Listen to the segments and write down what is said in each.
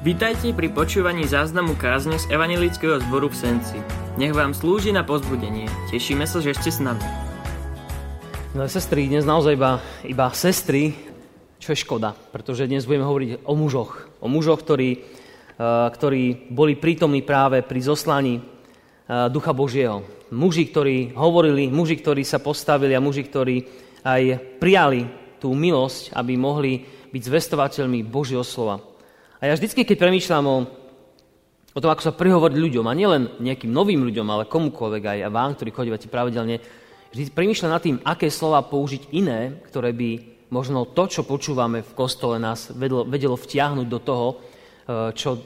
Vítajte pri počúvaní záznamu kázne z Evangelického zboru v Senci. Nech vám slúži na pozbudenie. Tešíme sa, že ste s nami. Milé sestry, dnes naozaj iba, iba sestry, čo je škoda, pretože dnes budeme hovoriť o mužoch. O mužoch, ktorí, uh, ktorí boli prítomní práve pri zoslaní uh, Ducha Božieho. Muži, ktorí hovorili, muži, ktorí sa postavili a muži, ktorí aj prijali tú milosť, aby mohli byť zvestovateľmi Božieho slova. A ja vždycky, keď premýšľam o, o tom, ako sa prihovoriť ľuďom, a nielen nejakým novým ľuďom, ale komukoľvek aj vám, ktorí chodívate pravidelne, vždy premýšľam nad tým, aké slova použiť iné, ktoré by možno to, čo počúvame v kostole, nás vedlo, vedelo vtiahnuť do toho, e, čo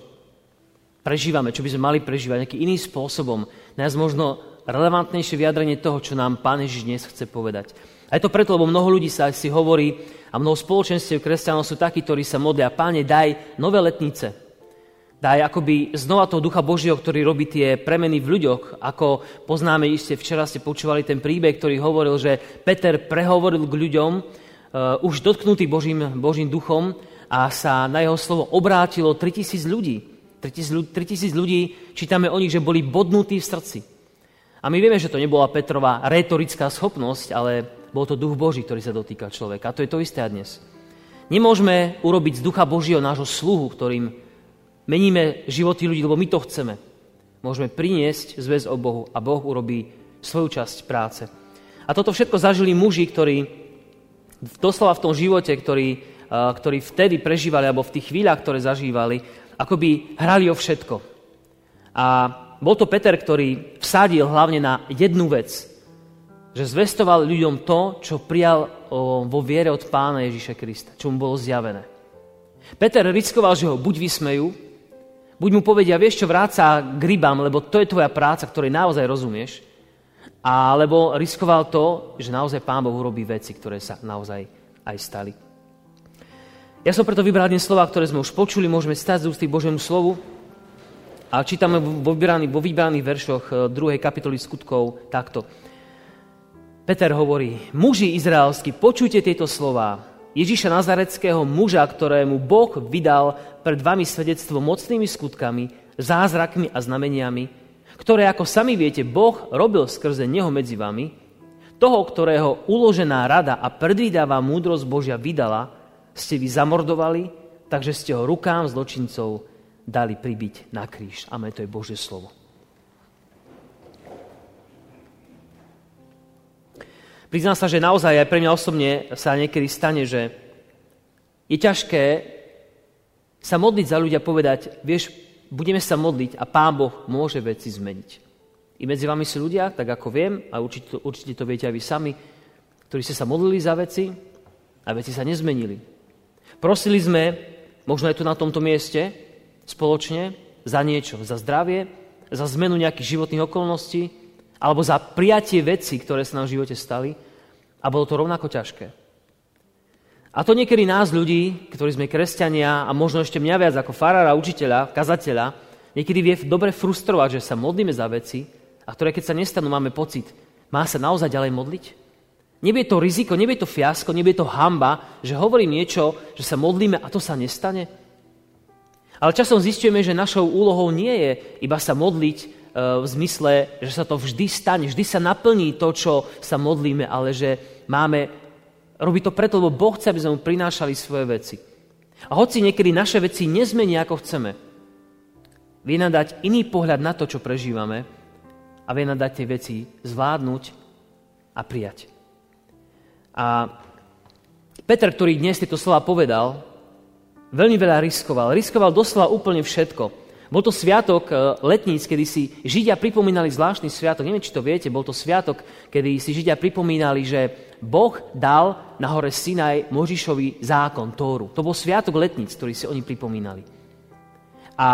prežívame, čo by sme mali prežívať nejakým iným spôsobom. Nás možno relevantnejšie vyjadrenie toho, čo nám Pán Ježiš dnes chce povedať. A je to preto, lebo mnoho ľudí sa si hovorí, a mnoho spoločenstiev kresťanov sú takí, ktorí sa modlia, páne, daj nové letnice. Daj akoby znova toho Ducha Božieho, ktorý robí tie premeny v ľuďoch. Ako poznáme, iste včera ste počúvali ten príbeh, ktorý hovoril, že Peter prehovoril k ľuďom, uh, už dotknutý Božím, Božím duchom a sa na jeho slovo obrátilo 3000 ľudí. 3000 ľudí, čítame o nich, že boli bodnutí v srdci. A my vieme, že to nebola Petrova retorická schopnosť, ale bol to duch Boží, ktorý sa dotýka človeka. A to je to isté a dnes. Nemôžeme urobiť z ducha Božieho nášho sluhu, ktorým meníme životy ľudí, lebo my to chceme. Môžeme priniesť zväz o Bohu a Boh urobí svoju časť práce. A toto všetko zažili muži, ktorí doslova v tom živote, ktorí, ktorí vtedy prežívali, alebo v tých chvíľach, ktoré zažívali, akoby hrali o všetko. A bol to Peter, ktorý vsadil hlavne na jednu vec že zvestoval ľuďom to, čo prijal vo viere od pána Ježiša Krista, čo mu bolo zjavené. Peter riskoval, že ho buď vysmejú, buď mu povedia, vieš čo, vráť sa k rybám, lebo to je tvoja práca, ktorej naozaj rozumieš, alebo riskoval to, že naozaj pán Boh urobí veci, ktoré sa naozaj aj stali. Ja som preto vybral dnes slova, ktoré sme už počuli, môžeme stať z ústy Božiemu slovu a čítame vo vybraných, vo vybraných veršoch 2. kapitoly skutkov takto. Peter hovorí, muži izraelskí, počujte tieto slova. Ježíša Nazareckého muža, ktorému Boh vydal pred vami svedectvo mocnými skutkami, zázrakmi a znameniami, ktoré, ako sami viete, Boh robil skrze Neho medzi vami, toho, ktorého uložená rada a predvídavá múdrosť Božia vydala, ste vy zamordovali, takže ste ho rukám zločincov dali pribiť na kríž. Amen, to je Božie slovo. Priznám sa, že naozaj aj pre mňa osobne sa niekedy stane, že je ťažké sa modliť za ľudia a povedať, vieš, budeme sa modliť a Pán Boh môže veci zmeniť. I medzi vami sú ľudia, tak ako viem, a určite, určite to viete aj vy sami, ktorí ste sa modlili za veci a veci sa nezmenili. Prosili sme, možno aj tu na tomto mieste, spoločne, za niečo, za zdravie, za zmenu nejakých životných okolností, alebo za prijatie veci, ktoré sa nám v živote stali a bolo to rovnako ťažké. A to niekedy nás ľudí, ktorí sme kresťania a možno ešte mňa viac ako farára, učiteľa, kazateľa, niekedy vie dobre frustrovať, že sa modlíme za veci a ktoré keď sa nestanú, máme pocit, má sa naozaj ďalej modliť? Nebie to riziko, nebie to fiasko, nebie to hamba, že hovorím niečo, že sa modlíme a to sa nestane? Ale časom zistujeme, že našou úlohou nie je iba sa modliť v zmysle, že sa to vždy stane, vždy sa naplní to, čo sa modlíme, ale že máme robiť to preto, lebo Boh chce, aby sme mu prinášali svoje veci. A hoci niekedy naše veci nezmení, ako chceme, vie nám dať iný pohľad na to, čo prežívame a vie nám dať tie veci zvládnuť a prijať. A Peter, ktorý dnes tieto slova povedal, veľmi veľa riskoval. Riskoval doslova úplne všetko. Bol to sviatok e, letníc, kedy si Židia pripomínali zvláštny sviatok. Neviem, či to viete, bol to sviatok, kedy si Židia pripomínali, že Boh dal na hore Sinaj Možišovi zákon, Tóru. To bol sviatok letníc, ktorý si oni pripomínali. A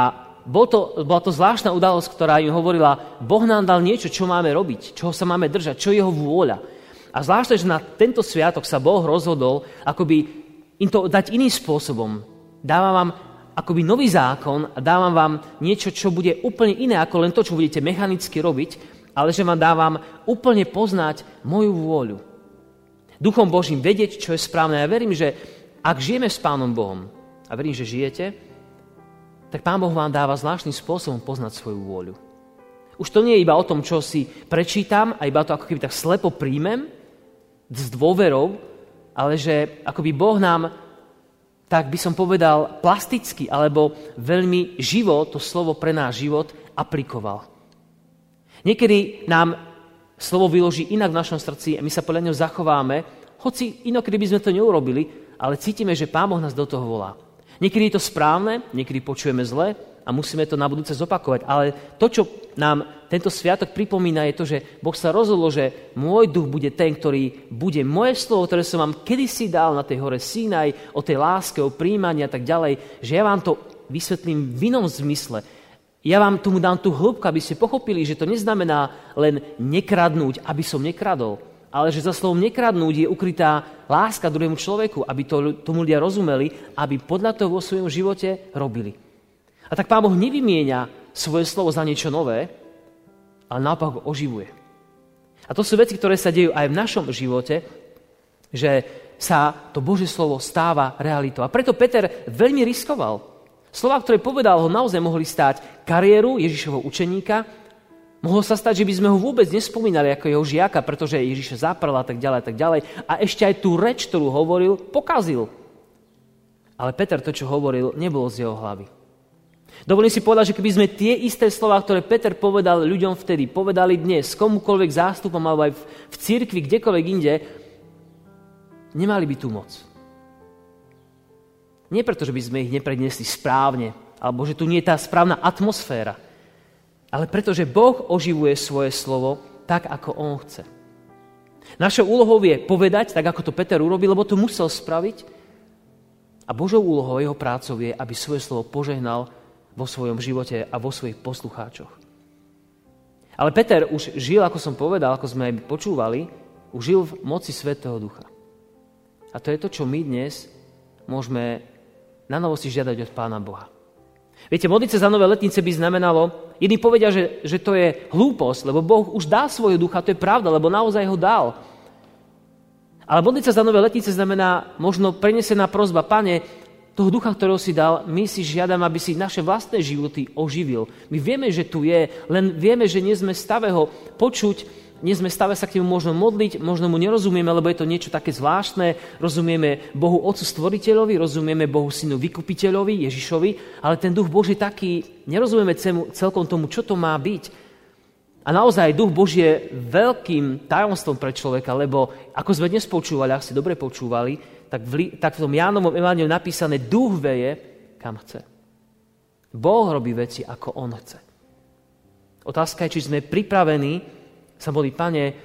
bol to, bola to zvláštna udalosť, ktorá im hovorila, Boh nám dal niečo, čo máme robiť, čoho sa máme držať, čo je jeho vôľa. A zvláštne, že na tento sviatok sa Boh rozhodol akoby im to dať iným spôsobom. Dáva vám akoby nový zákon a dávam vám niečo, čo bude úplne iné ako len to, čo budete mechanicky robiť, ale že vám dávam úplne poznať moju vôľu. Duchom Božím vedieť, čo je správne. Ja verím, že ak žijeme s Pánom Bohom, a verím, že žijete, tak Pán Boh vám dáva zvláštnym spôsobom poznať svoju vôľu. Už to nie je iba o tom, čo si prečítam a iba to ako keby tak slepo príjmem s dôverou, ale že akoby Boh nám, tak by som povedal, plasticky alebo veľmi živo to slovo pre náš život aplikoval. Niekedy nám slovo vyloží inak v našom srdci a my sa podľa neho zachováme, hoci inokedy by sme to neurobili, ale cítime, že Pán Boh nás do toho volá. Niekedy je to správne, niekedy počujeme zle, a musíme to na budúce zopakovať. Ale to, čo nám tento sviatok pripomína, je to, že Boh sa rozhodol, že môj duch bude ten, ktorý bude moje slovo, ktoré som vám kedysi dal na tej hore Sinaj, o tej láske, o príjmaní a tak ďalej, že ja vám to vysvetlím v inom zmysle. Ja vám tomu dám tú hĺbku, aby ste pochopili, že to neznamená len nekradnúť, aby som nekradol, ale že za slovom nekradnúť je ukrytá láska druhému človeku, aby to, tomu ľudia rozumeli, aby podľa toho vo svojom živote robili. A tak Pán Boh nevymieňa svoje slovo za niečo nové, ale naopak ho oživuje. A to sú veci, ktoré sa dejú aj v našom živote, že sa to Božie slovo stáva realitou. A preto Peter veľmi riskoval. Slova, ktoré povedal, ho naozaj mohli stáť kariéru Ježišovho učeníka. Mohlo sa stať, že by sme ho vôbec nespomínali ako jeho žiaka, pretože Ježiša zaprel a tak ďalej a tak ďalej. A ešte aj tú reč, ktorú hovoril, pokazil. Ale Peter to, čo hovoril, nebolo z jeho hlavy. Dovolím si povedať, že keby sme tie isté slova, ktoré Peter povedal ľuďom vtedy, povedali dnes, komukoľvek zástupom alebo aj v, v cirkvi, kdekoľvek inde, nemali by tú moc. Nie preto, že by sme ich nepredniesli správne, alebo že tu nie je tá správna atmosféra, ale preto, že Boh oživuje svoje slovo tak, ako On chce. Našou úlohou je povedať, tak ako to Peter urobil, lebo to musel spraviť. A Božou úlohou, jeho prácou je, aby svoje slovo požehnal vo svojom živote a vo svojich poslucháčoch. Ale Peter už žil, ako som povedal, ako sme aj počúvali, už žil v moci Svetého Ducha. A to je to, čo my dnes môžeme na novo si žiadať od Pána Boha. Viete, modliť sa za nové letnice by znamenalo, jedni povedia, že, že to je hlúposť, lebo Boh už dá svojho ducha, to je pravda, lebo naozaj ho dal. Ale modliť sa za nové letnice znamená možno prenesená prozba, pane, toho ducha, ktorého si dal, my si žiadam, aby si naše vlastné životy oživil. My vieme, že tu je, len vieme, že nie sme stave ho počuť, nie sme stave sa k nemu možno modliť, možno mu nerozumieme, lebo je to niečo také zvláštne. Rozumieme Bohu Otcu Stvoriteľovi, rozumieme Bohu Synu Vykupiteľovi, Ježišovi, ale ten duch Boží taký, nerozumieme celkom tomu, čo to má byť. A naozaj duch Boží je veľkým tajomstvom pre človeka, lebo ako sme dnes počúvali, ak ste dobre počúvali, tak v, tak v tom Jánovom evaneliu napísané, duch veje, kam chce. Boh robí veci, ako on chce. Otázka je, či sme pripravení sa boli, pane,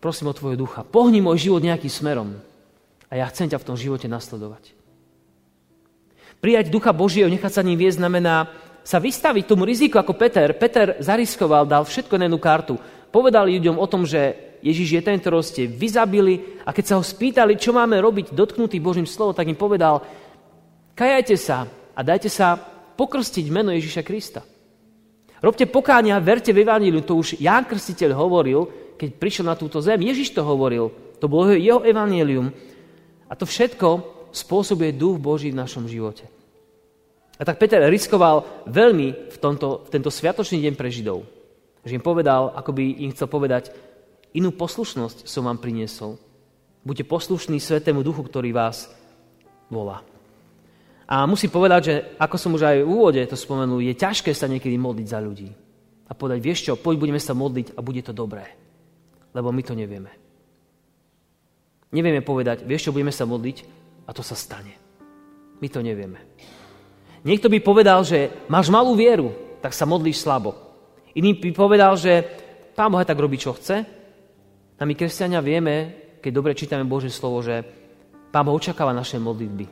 prosím o tvoju ducha, pohni môj život nejakým smerom a ja chcem ťa v tom živote nasledovať. Prijať ducha Božieho, nechať sa ním viesť, znamená sa vystaviť tomu riziku ako Peter. Peter zariskoval, dal všetko na jednu kartu. Povedal ľuďom o tom, že Ježiš je ten, ktorého ste vyzabili a keď sa ho spýtali, čo máme robiť dotknutý Božím slovom, tak im povedal, kajajte sa a dajte sa pokrstiť meno Ježiša Krista. Robte pokáňa, verte v Evaníliu, to už Ján Krstiteľ hovoril, keď prišiel na túto zem. Ježiš to hovoril, to bolo jeho Evanílium. A to všetko spôsobuje duch Boží v našom živote. A tak Peter riskoval veľmi v, tomto, v tento sviatočný deň pre Židov. Že im povedal, ako by im chcel povedať, Inú poslušnosť som vám priniesol. Buďte poslušní Svetému Duchu, ktorý vás volá. A musím povedať, že ako som už aj v úvode to spomenul, je ťažké sa niekedy modliť za ľudí. A povedať, vieš čo, poď budeme sa modliť a bude to dobré. Lebo my to nevieme. Nevieme povedať, vieš čo, budeme sa modliť a to sa stane. My to nevieme. Niekto by povedal, že máš malú vieru, tak sa modlíš slabo. Iný by povedal, že Pán Boh tak robí, čo chce a my, kresťania, vieme, keď dobre čítame Božie slovo, že Pán Boh očakáva naše modlitby.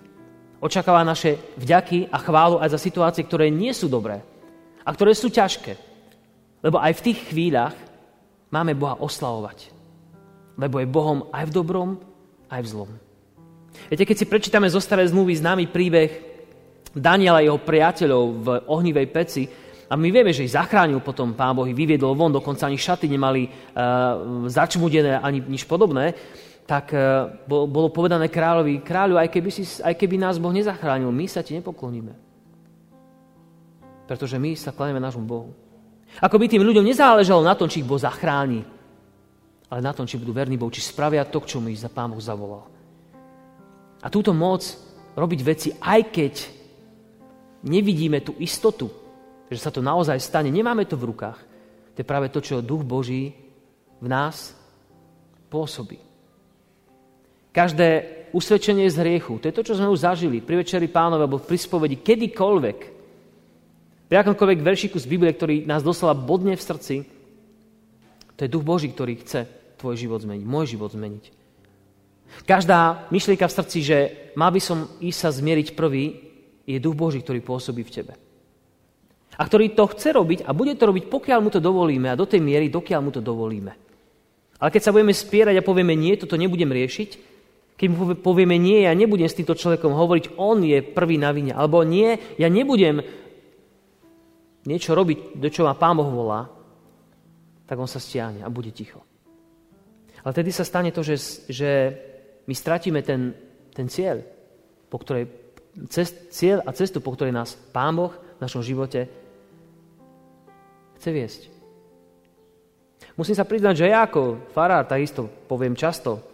Očakáva naše vďaky a chválu aj za situácie, ktoré nie sú dobré a ktoré sú ťažké. Lebo aj v tých chvíľach máme Boha oslavovať. Lebo je Bohom aj v dobrom, aj v zlom. Viete, keď si prečítame zo starej zmluvy známy príbeh Daniela a jeho priateľov v ohnivej peci, a my vieme, že ich zachránil potom Pán Boh, vyviedol von, dokonca ani šaty nemali uh, začmudené, ani nič podobné. Tak uh, bolo povedané kráľovi, kráľu, aj keby, si, aj keby nás Boh nezachránil, my sa ti nepokloníme. Pretože my sa klaneme nášmu Bohu. Ako by tým ľuďom nezáležalo na tom, či ich Boh zachráni, ale na tom, či budú verní Bohu, či spravia to, k čomu ich za Pán Boh zavolal. A túto moc robiť veci, aj keď nevidíme tú istotu, že sa to naozaj stane, nemáme to v rukách. To je práve to, čo Duch Boží v nás pôsobí. Každé usvedčenie z hriechu, to je to, čo sme už zažili pri Večeri Pánove alebo pri spovedi, kedykoľvek, pri akomkoľvek veršiku z Biblie, ktorý nás doslova bodne v srdci, to je Duch Boží, ktorý chce tvoj život zmeniť, môj život zmeniť. Každá myšlienka v srdci, že mal by som ísť sa zmieriť prvý, je Duch Boží, ktorý pôsobí v tebe. A ktorý to chce robiť a bude to robiť, pokiaľ mu to dovolíme a do tej miery, dokiaľ mu to dovolíme. Ale keď sa budeme spierať a povieme, nie, toto nebudem riešiť, keď mu povieme nie, ja nebudem s týmto človekom hovoriť, on je prvý na vine. Alebo nie, ja nebudem niečo robiť, do čo ma Pán Boh volá, tak on sa stiahne a bude ticho. Ale tedy sa stane to, že, že my stratíme ten, ten cieľ, po ktorej, cest, cieľ a cestu, po ktorej nás Pán Boh v našom živote chce viesť. Musím sa priznať, že ja ako farár takisto poviem často,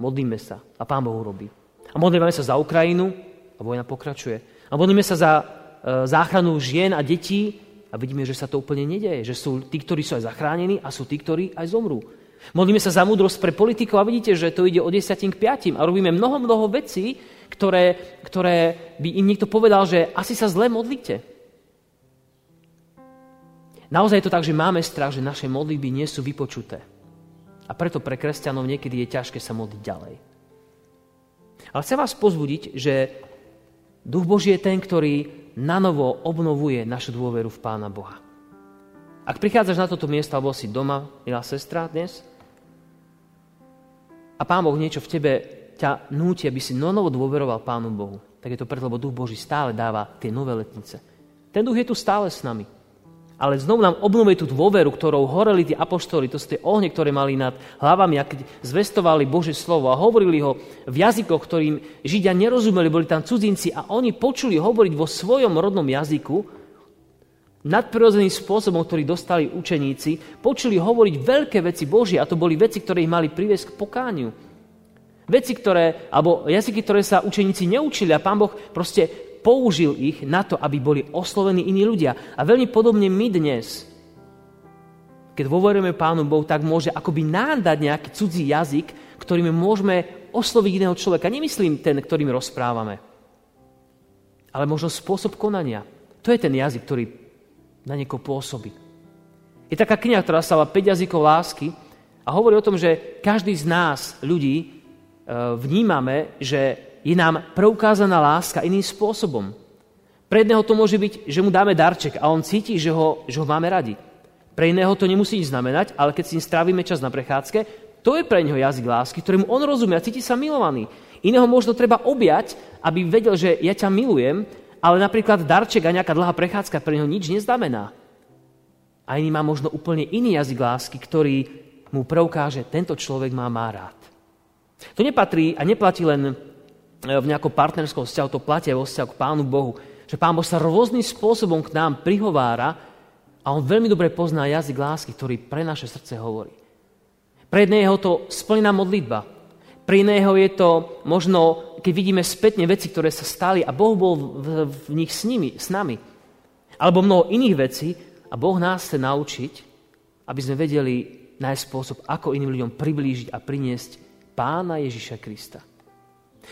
Modlíme sa a Pán Boh urobí. A modlíme sa za Ukrajinu a vojna pokračuje. A modlíme sa za e, záchranu žien a detí a vidíme, že sa to úplne nedeje. Že sú tí, ktorí sú aj zachránení a sú tí, ktorí aj zomrú. Modlíme sa za múdrosť pre politikov a vidíte, že to ide od 10 k 5 a robíme mnoho, mnoho vecí, ktoré, ktoré by im niekto povedal, že asi sa zle modlíte. Naozaj je to tak, že máme strach, že naše modlitby nie sú vypočuté. A preto pre kresťanov niekedy je ťažké sa modliť ďalej. Ale chcem vás pozbudiť, že Duch Boží je ten, ktorý nanovo obnovuje našu dôveru v Pána Boha. Ak prichádzaš na toto miesto, alebo si doma, milá sestra, dnes, a Pán Boh niečo v tebe ťa núti, aby si novo dôveroval Pánu Bohu, tak je to preto, lebo Duch Boží stále dáva tie nové letnice. Ten duch je tu stále s nami ale znovu nám obnovuje tú dôveru, ktorou horeli tí apoštoli, to sú tie ohne, ktoré mali nad hlavami a keď zvestovali Bože slovo a hovorili ho v jazykoch, ktorým Židia nerozumeli, boli tam cudzinci a oni počuli hovoriť vo svojom rodnom jazyku, nadprirodzeným spôsobom, ktorý dostali učeníci, počuli hovoriť veľké veci Božie a to boli veci, ktoré ich mali priviesť k pokániu. Veci, ktoré, alebo jazyky, ktoré sa učeníci neučili a pán Boh proste použil ich na to, aby boli oslovení iní ľudia. A veľmi podobne my dnes, keď dôverujeme Pánu Bohu, tak môže akoby nám dať nejaký cudzí jazyk, ktorým môžeme osloviť iného človeka. Nemyslím ten, ktorým rozprávame, ale možno spôsob konania. To je ten jazyk, ktorý na niekoho pôsobí. Je taká kniha, ktorá sa volá 5 jazykov lásky a hovorí o tom, že každý z nás, ľudí, vnímame, že je nám preukázaná láska iným spôsobom. Pre jedného to môže byť, že mu dáme darček a on cíti, že ho, že ho máme radi. Pre iného to nemusí nič znamenať, ale keď si ním strávime čas na prechádzke, to je pre neho jazyk lásky, ktorému on rozumie a cíti sa milovaný. Iného možno treba objať, aby vedel, že ja ťa milujem, ale napríklad darček a nejaká dlhá prechádzka pre neho nič neznamená. A iný má možno úplne iný jazyk lásky, ktorý mu preukáže, tento človek má má rád. To nepatrí a neplatí len E, v nejakom partnerskom vzťahu, to platia vo vzťahu k Pánu Bohu. Že Pán Boh sa rôznym spôsobom k nám prihovára a On veľmi dobre pozná jazyk lásky, ktorý pre naše srdce hovorí. Pre jedného to splnená modlitba. Pre iného je to možno, keď vidíme spätne veci, ktoré sa stali a Boh bol v, v, nich s nimi, s nami. Alebo mnoho iných vecí a Boh nás chce naučiť, aby sme vedeli nájsť spôsob, ako iným ľuďom priblížiť a priniesť Pána Ježiša Krista.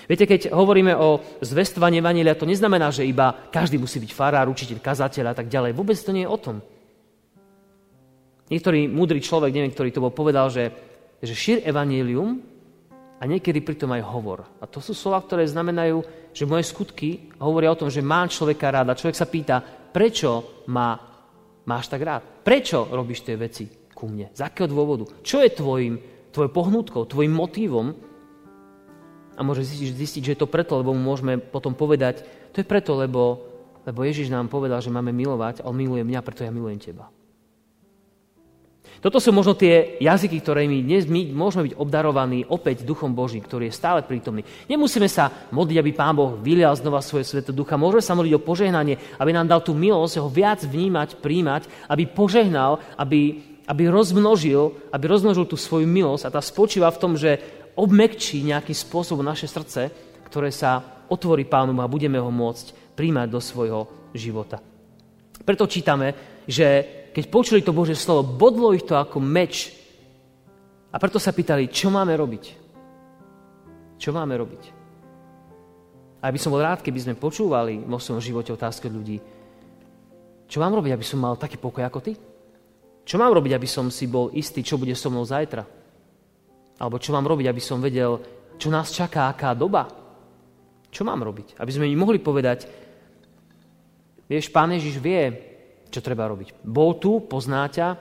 Viete, keď hovoríme o zvestovaní Evangelia, to neznamená, že iba každý musí byť farár, učiteľ, kazateľ a tak ďalej. Vôbec to nie je o tom. Niektorý múdry človek, neviem, ktorý to bol, povedal, že, že šír Evangelium a niekedy pritom aj hovor. A to sú slova, ktoré znamenajú, že moje skutky hovoria o tom, že mám človeka rád. A človek sa pýta, prečo ma máš tak rád? Prečo robíš tie veci ku mne? Z akého dôvodu? Čo je tvojim, tvojou pohnutkou, tvojim motívom, a môže zistiť, zistiť, že je to preto, lebo mu môžeme potom povedať, to je preto, lebo, lebo Ježiš nám povedal, že máme milovať a on miluje mňa, preto ja milujem teba. Toto sú možno tie jazyky, ktorými dnes my môžeme byť obdarovaní opäť Duchom Božím, ktorý je stále prítomný. Nemusíme sa modliť, aby Pán Boh vylial znova svoje sveto ducha. Môžeme sa modliť o požehnanie, aby nám dal tú milosť, ho viac vnímať, príjmať, aby požehnal, aby, aby rozmnožil, aby rozmnožil tú svoju milosť a tá spočíva v tom, že obmekčí nejakým spôsobom naše srdce, ktoré sa otvorí Pánu a budeme ho môcť príjmať do svojho života. Preto čítame, že keď počuli to Božie slovo, bodlo ich to ako meč. A preto sa pýtali, čo máme robiť? Čo máme robiť? A by som bol rád, keby sme počúvali vo svojom živote otázky od ľudí, čo mám robiť, aby som mal taký pokoj ako ty? Čo mám robiť, aby som si bol istý, čo bude so mnou zajtra? Alebo čo mám robiť, aby som vedel, čo nás čaká, aká doba? Čo mám robiť? Aby sme im mohli povedať, vieš, Pán Ježiš vie, čo treba robiť. Bol tu, pozná ťa,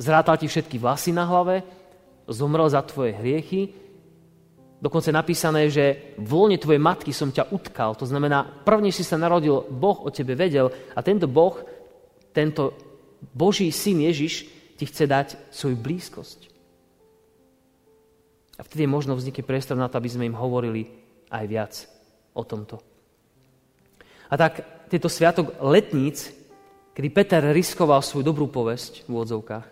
zrátal ti všetky vlasy na hlave, zomrel za tvoje hriechy, dokonca napísané, že v lone tvojej matky som ťa utkal. To znamená, prvne si sa narodil, Boh o tebe vedel a tento Boh, tento Boží syn Ježiš ti chce dať svoju blízkosť. A vtedy je možno vznikne priestor na to, aby sme im hovorili aj viac o tomto. A tak tieto sviatok letníc kedy Peter riskoval svoju dobrú povesť v úvodzovkách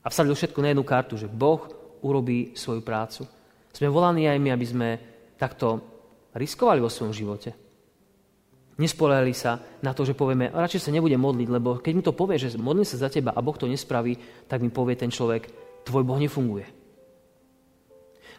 a vsadil všetko na jednu kartu, že Boh urobí svoju prácu. Sme volaní aj my, aby sme takto riskovali vo svojom živote. Nespoliehali sa na to, že povieme, radšej sa nebudem modliť, lebo keď mi to povie, že modlím sa za teba a Boh to nespraví, tak mi povie ten človek, tvoj Boh nefunguje.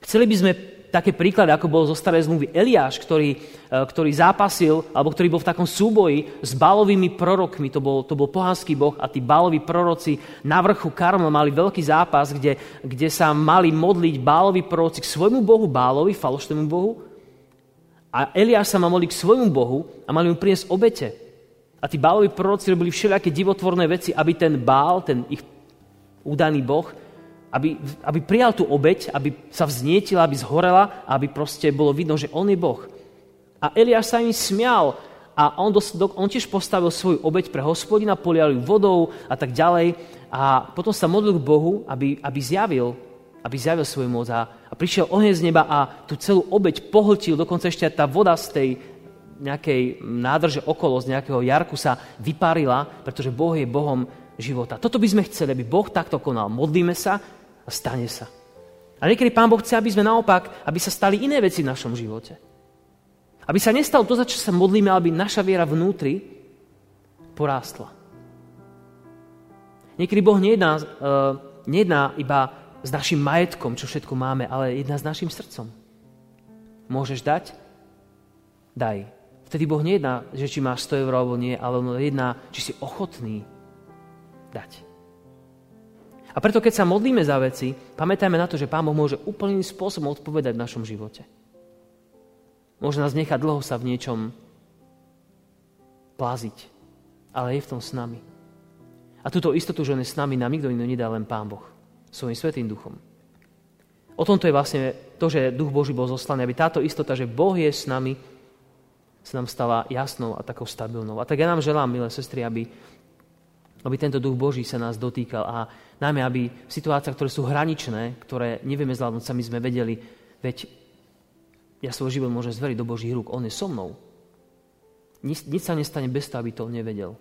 Chceli by sme také príklady, ako bol zo starej zmluvy Eliáš, ktorý, e, ktorý zápasil, alebo ktorý bol v takom súboji s bálovými prorokmi. To bol, to bol pohanský boh a tí báloví proroci na vrchu Karmel mali veľký zápas, kde, kde sa mali modliť báloví proroci k svojmu bohu Bálovi, falošnému bohu. A Eliáš sa mal modliť k svojmu bohu a mali mu priniesť obete. A tí báloví proroci robili všelijaké divotvorné veci, aby ten bál, ten ich údaný boh, aby, aby prijal tú obeď, aby sa vznietila, aby zhorela, aby proste bolo vidno, že on je Boh. A Eliáš sa im smial a on, dos, do, on tiež postavil svoju obeď pre hospodina, polial ju vodou a tak ďalej. A potom sa modlil k Bohu, aby, aby zjavil aby zjavil svoju moc. A, a prišiel oheň z neba a tú celú obeď pohltil, dokonca ešte tá voda z tej nejakej nádrže okolo, z nejakého jarku sa vyparila, pretože Boh je Bohom života. Toto by sme chceli, aby Boh takto konal. Modlíme sa, a stane sa. A niekedy Pán Boh chce, aby sme naopak, aby sa stali iné veci v našom živote. Aby sa nestalo to, za čo sa modlíme, aby naša viera vnútri porástla. Niekedy Boh nejedná, uh, nejedná iba s našim majetkom, čo všetko máme, ale jedná s našim srdcom. Môžeš dať? Daj. Vtedy Boh nejedná, že či máš 100 eur alebo nie, ale on jedná, či si ochotný dať. A preto, keď sa modlíme za veci, pamätajme na to, že Pán Boh môže úplným spôsobom odpovedať v našom živote. Môže nás nechať dlho sa v niečom pláziť, ale je v tom s nami. A túto istotu, že on je s nami, nám nikto iný nedá len Pán Boh, svojim svetým duchom. O tomto je vlastne to, že Duch Boží bol zoslaný, aby táto istota, že Boh je s nami, sa nám stala jasnou a takou stabilnou. A tak ja nám želám, milé sestry, aby, aby tento Duch Boží sa nás dotýkal a Najmä, aby v situáciách, ktoré sú hraničné, ktoré nevieme zvládnuť, sami sme vedeli, veď ja svoj život môžem zveriť do Božích rúk, On je so mnou. Nič, nič sa nestane bez toho, aby to on nevedel.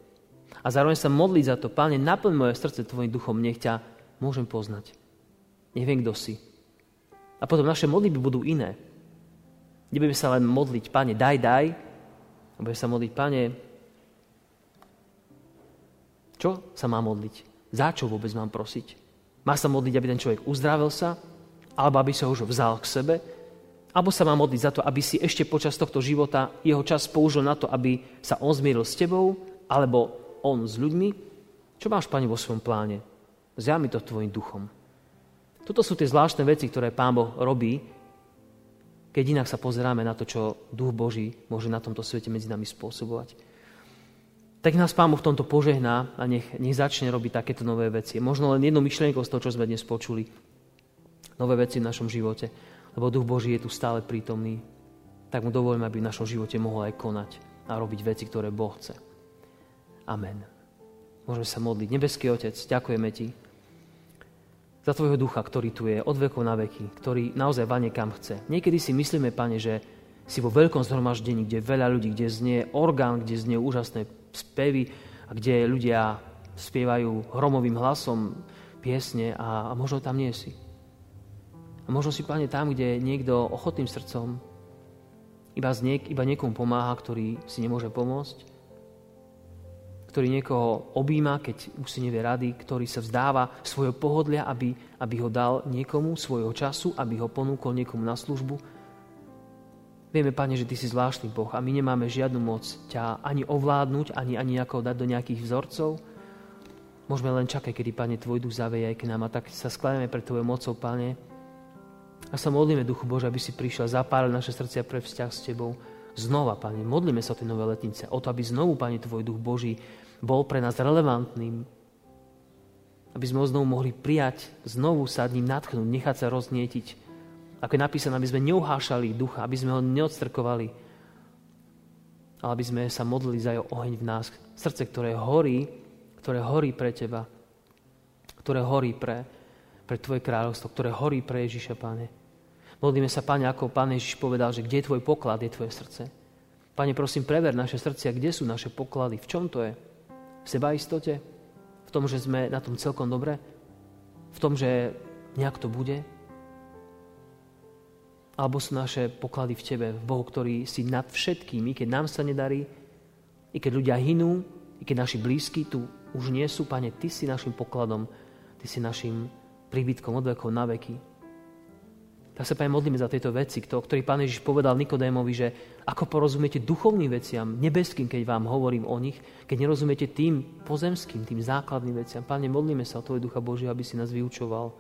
A zároveň sa modliť za to, Páne, naplň moje srdce Tvojim duchom, nech ťa môžem poznať. Nech viem, kto si. A potom naše modlitby budú iné. Nebudeme sa len modliť, Pane, daj, daj. A budeme sa modliť, Pane, čo sa má modliť? Za čo vôbec mám prosiť? Má sa modliť, aby ten človek uzdravil sa? Alebo aby sa už vzal k sebe? Alebo sa má modliť za to, aby si ešte počas tohto života jeho čas použil na to, aby sa on zmieril s tebou? Alebo on s ľuďmi? Čo máš, Pane, vo svojom pláne? Zjami to tvojim duchom. Toto sú tie zvláštne veci, ktoré Pán Boh robí, keď inak sa pozeráme na to, čo Duch Boží môže na tomto svete medzi nami spôsobovať tak nás Pán Boh v tomto požehná a nech, nech začne robiť takéto nové veci. Možno len jednu myšlienku z toho, čo sme dnes počuli. Nové veci v našom živote. Lebo Duch Boží je tu stále prítomný. Tak mu dovolíme, aby v našom živote mohol aj konať a robiť veci, ktoré Boh chce. Amen. Môžeme sa modliť. Nebeský Otec, ďakujeme Ti za Tvojho ducha, ktorý tu je od vekov na veky, ktorý naozaj vanie kam chce. Niekedy si myslíme, Pane, že si vo veľkom zhromaždení, kde je veľa ľudí, kde znie orgán, kde znie úžasné spevy a kde ľudia spievajú hromovým hlasom piesne a, a možno tam nie si. A možno si, Pane, tam, kde niekto ochotným srdcom iba, niek- iba niekomu pomáha, ktorý si nemôže pomôcť, ktorý niekoho objíma, keď už si nevie rady, ktorý sa vzdáva svojho pohodlia, aby, aby ho dal niekomu svojho času, aby ho ponúkol niekomu na službu. Vieme, Pane, že Ty si zvláštny Boh a my nemáme žiadnu moc ťa ani ovládnuť, ani, ani ako dať do nejakých vzorcov. Môžeme len čakať, kedy, Pane, Tvoj duch zaveje aj k nám a tak sa skláňame pred Tvojou mocou, Pane. A sa modlíme, Duchu Bože, aby si prišiel, zapálil naše srdcia pre vzťah s Tebou. Znova, Pane, modlíme sa o tie nové letnice, o to, aby znovu, Pane, Tvoj duch Boží bol pre nás relevantným, aby sme ho znovu mohli prijať, znovu sa ním natchnúť, nechať sa roznietiť. Ako je napísané, aby sme neuhášali ducha, aby sme ho neodstrkovali, ale aby sme sa modlili za jeho oheň v nás. Srdce, ktoré horí, ktoré horí pre teba, ktoré horí pre, pre tvoje kráľovstvo, ktoré horí pre Ježiša, Pane. Modlíme sa, Pane, ako Pán Ježiš povedal, že kde je tvoj poklad, je tvoje srdce. Pane, prosím, prever naše srdcia, kde sú naše poklady, v čom to je? v sebaistote, v tom, že sme na tom celkom dobre, v tom, že nejak to bude, alebo sú naše poklady v Tebe, v Bohu, ktorý si nad všetkými, keď nám sa nedarí, i keď ľudia hinú, i keď naši blízky tu už nie sú, Pane, Ty si našim pokladom, Ty si našim príbytkom od vekov na veky. Tak sa, Pane, modlíme za tieto veci, ktorý Pán Ježiš povedal Nikodémovi, že ako porozumiete duchovným veciam, nebeským, keď vám hovorím o nich, keď nerozumiete tým pozemským, tým základným veciam. Pane, modlíme sa o Tvoj Ducha Boží, aby si nás vyučoval,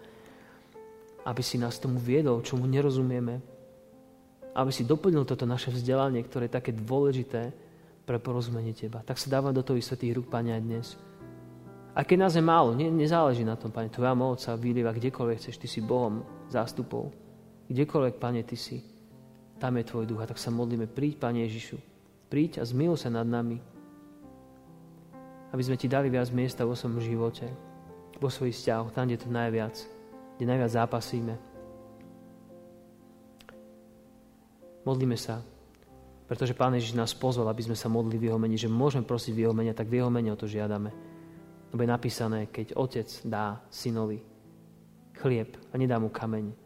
aby si nás tomu viedol, čomu nerozumieme, aby si doplnil toto naše vzdelanie, ktoré je také dôležité pre porozumenie Teba. Tak sa dávam do Tvojich svetých rúk, Pane, aj dnes. A keď nás je málo, ne, nezáleží na tom, Pane, Tvoja moc sa vylieva kdekoľvek chceš, Ty si Bohom zástupov. Kdekoľvek, Pane, Ty si, tam je Tvoj duch. A tak sa modlíme, príď, Pane Ježišu, príď a zmil sa nad nami. Aby sme Ti dali viac miesta vo svojom živote, vo svojich vzťahoch, tam, kde to najviac, kde najviac zápasíme. Modlíme sa, pretože Pán Ježiš nás pozval, aby sme sa modlili v Jeho mene, že môžeme prosiť v Jeho mene, tak v Jeho mene o to žiadame. Lebo je napísané, keď Otec dá synovi chlieb a nedá mu kameň,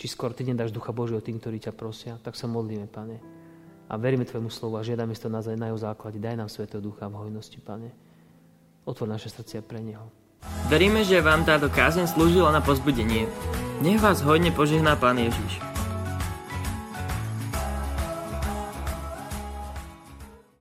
či skôr Ty nedáš Ducha Božieho tým, ktorí ťa prosia, tak sa modlíme, Pane. A veríme Tvojmu slovu a žiadame to na, jeho základe. Daj nám Svetého Ducha v hojnosti, Pane. Otvor naše srdcia pre Neho. Veríme, že vám táto kázeň slúžila na pozbudenie. Nech vás hodne požehná Pán Ježiš.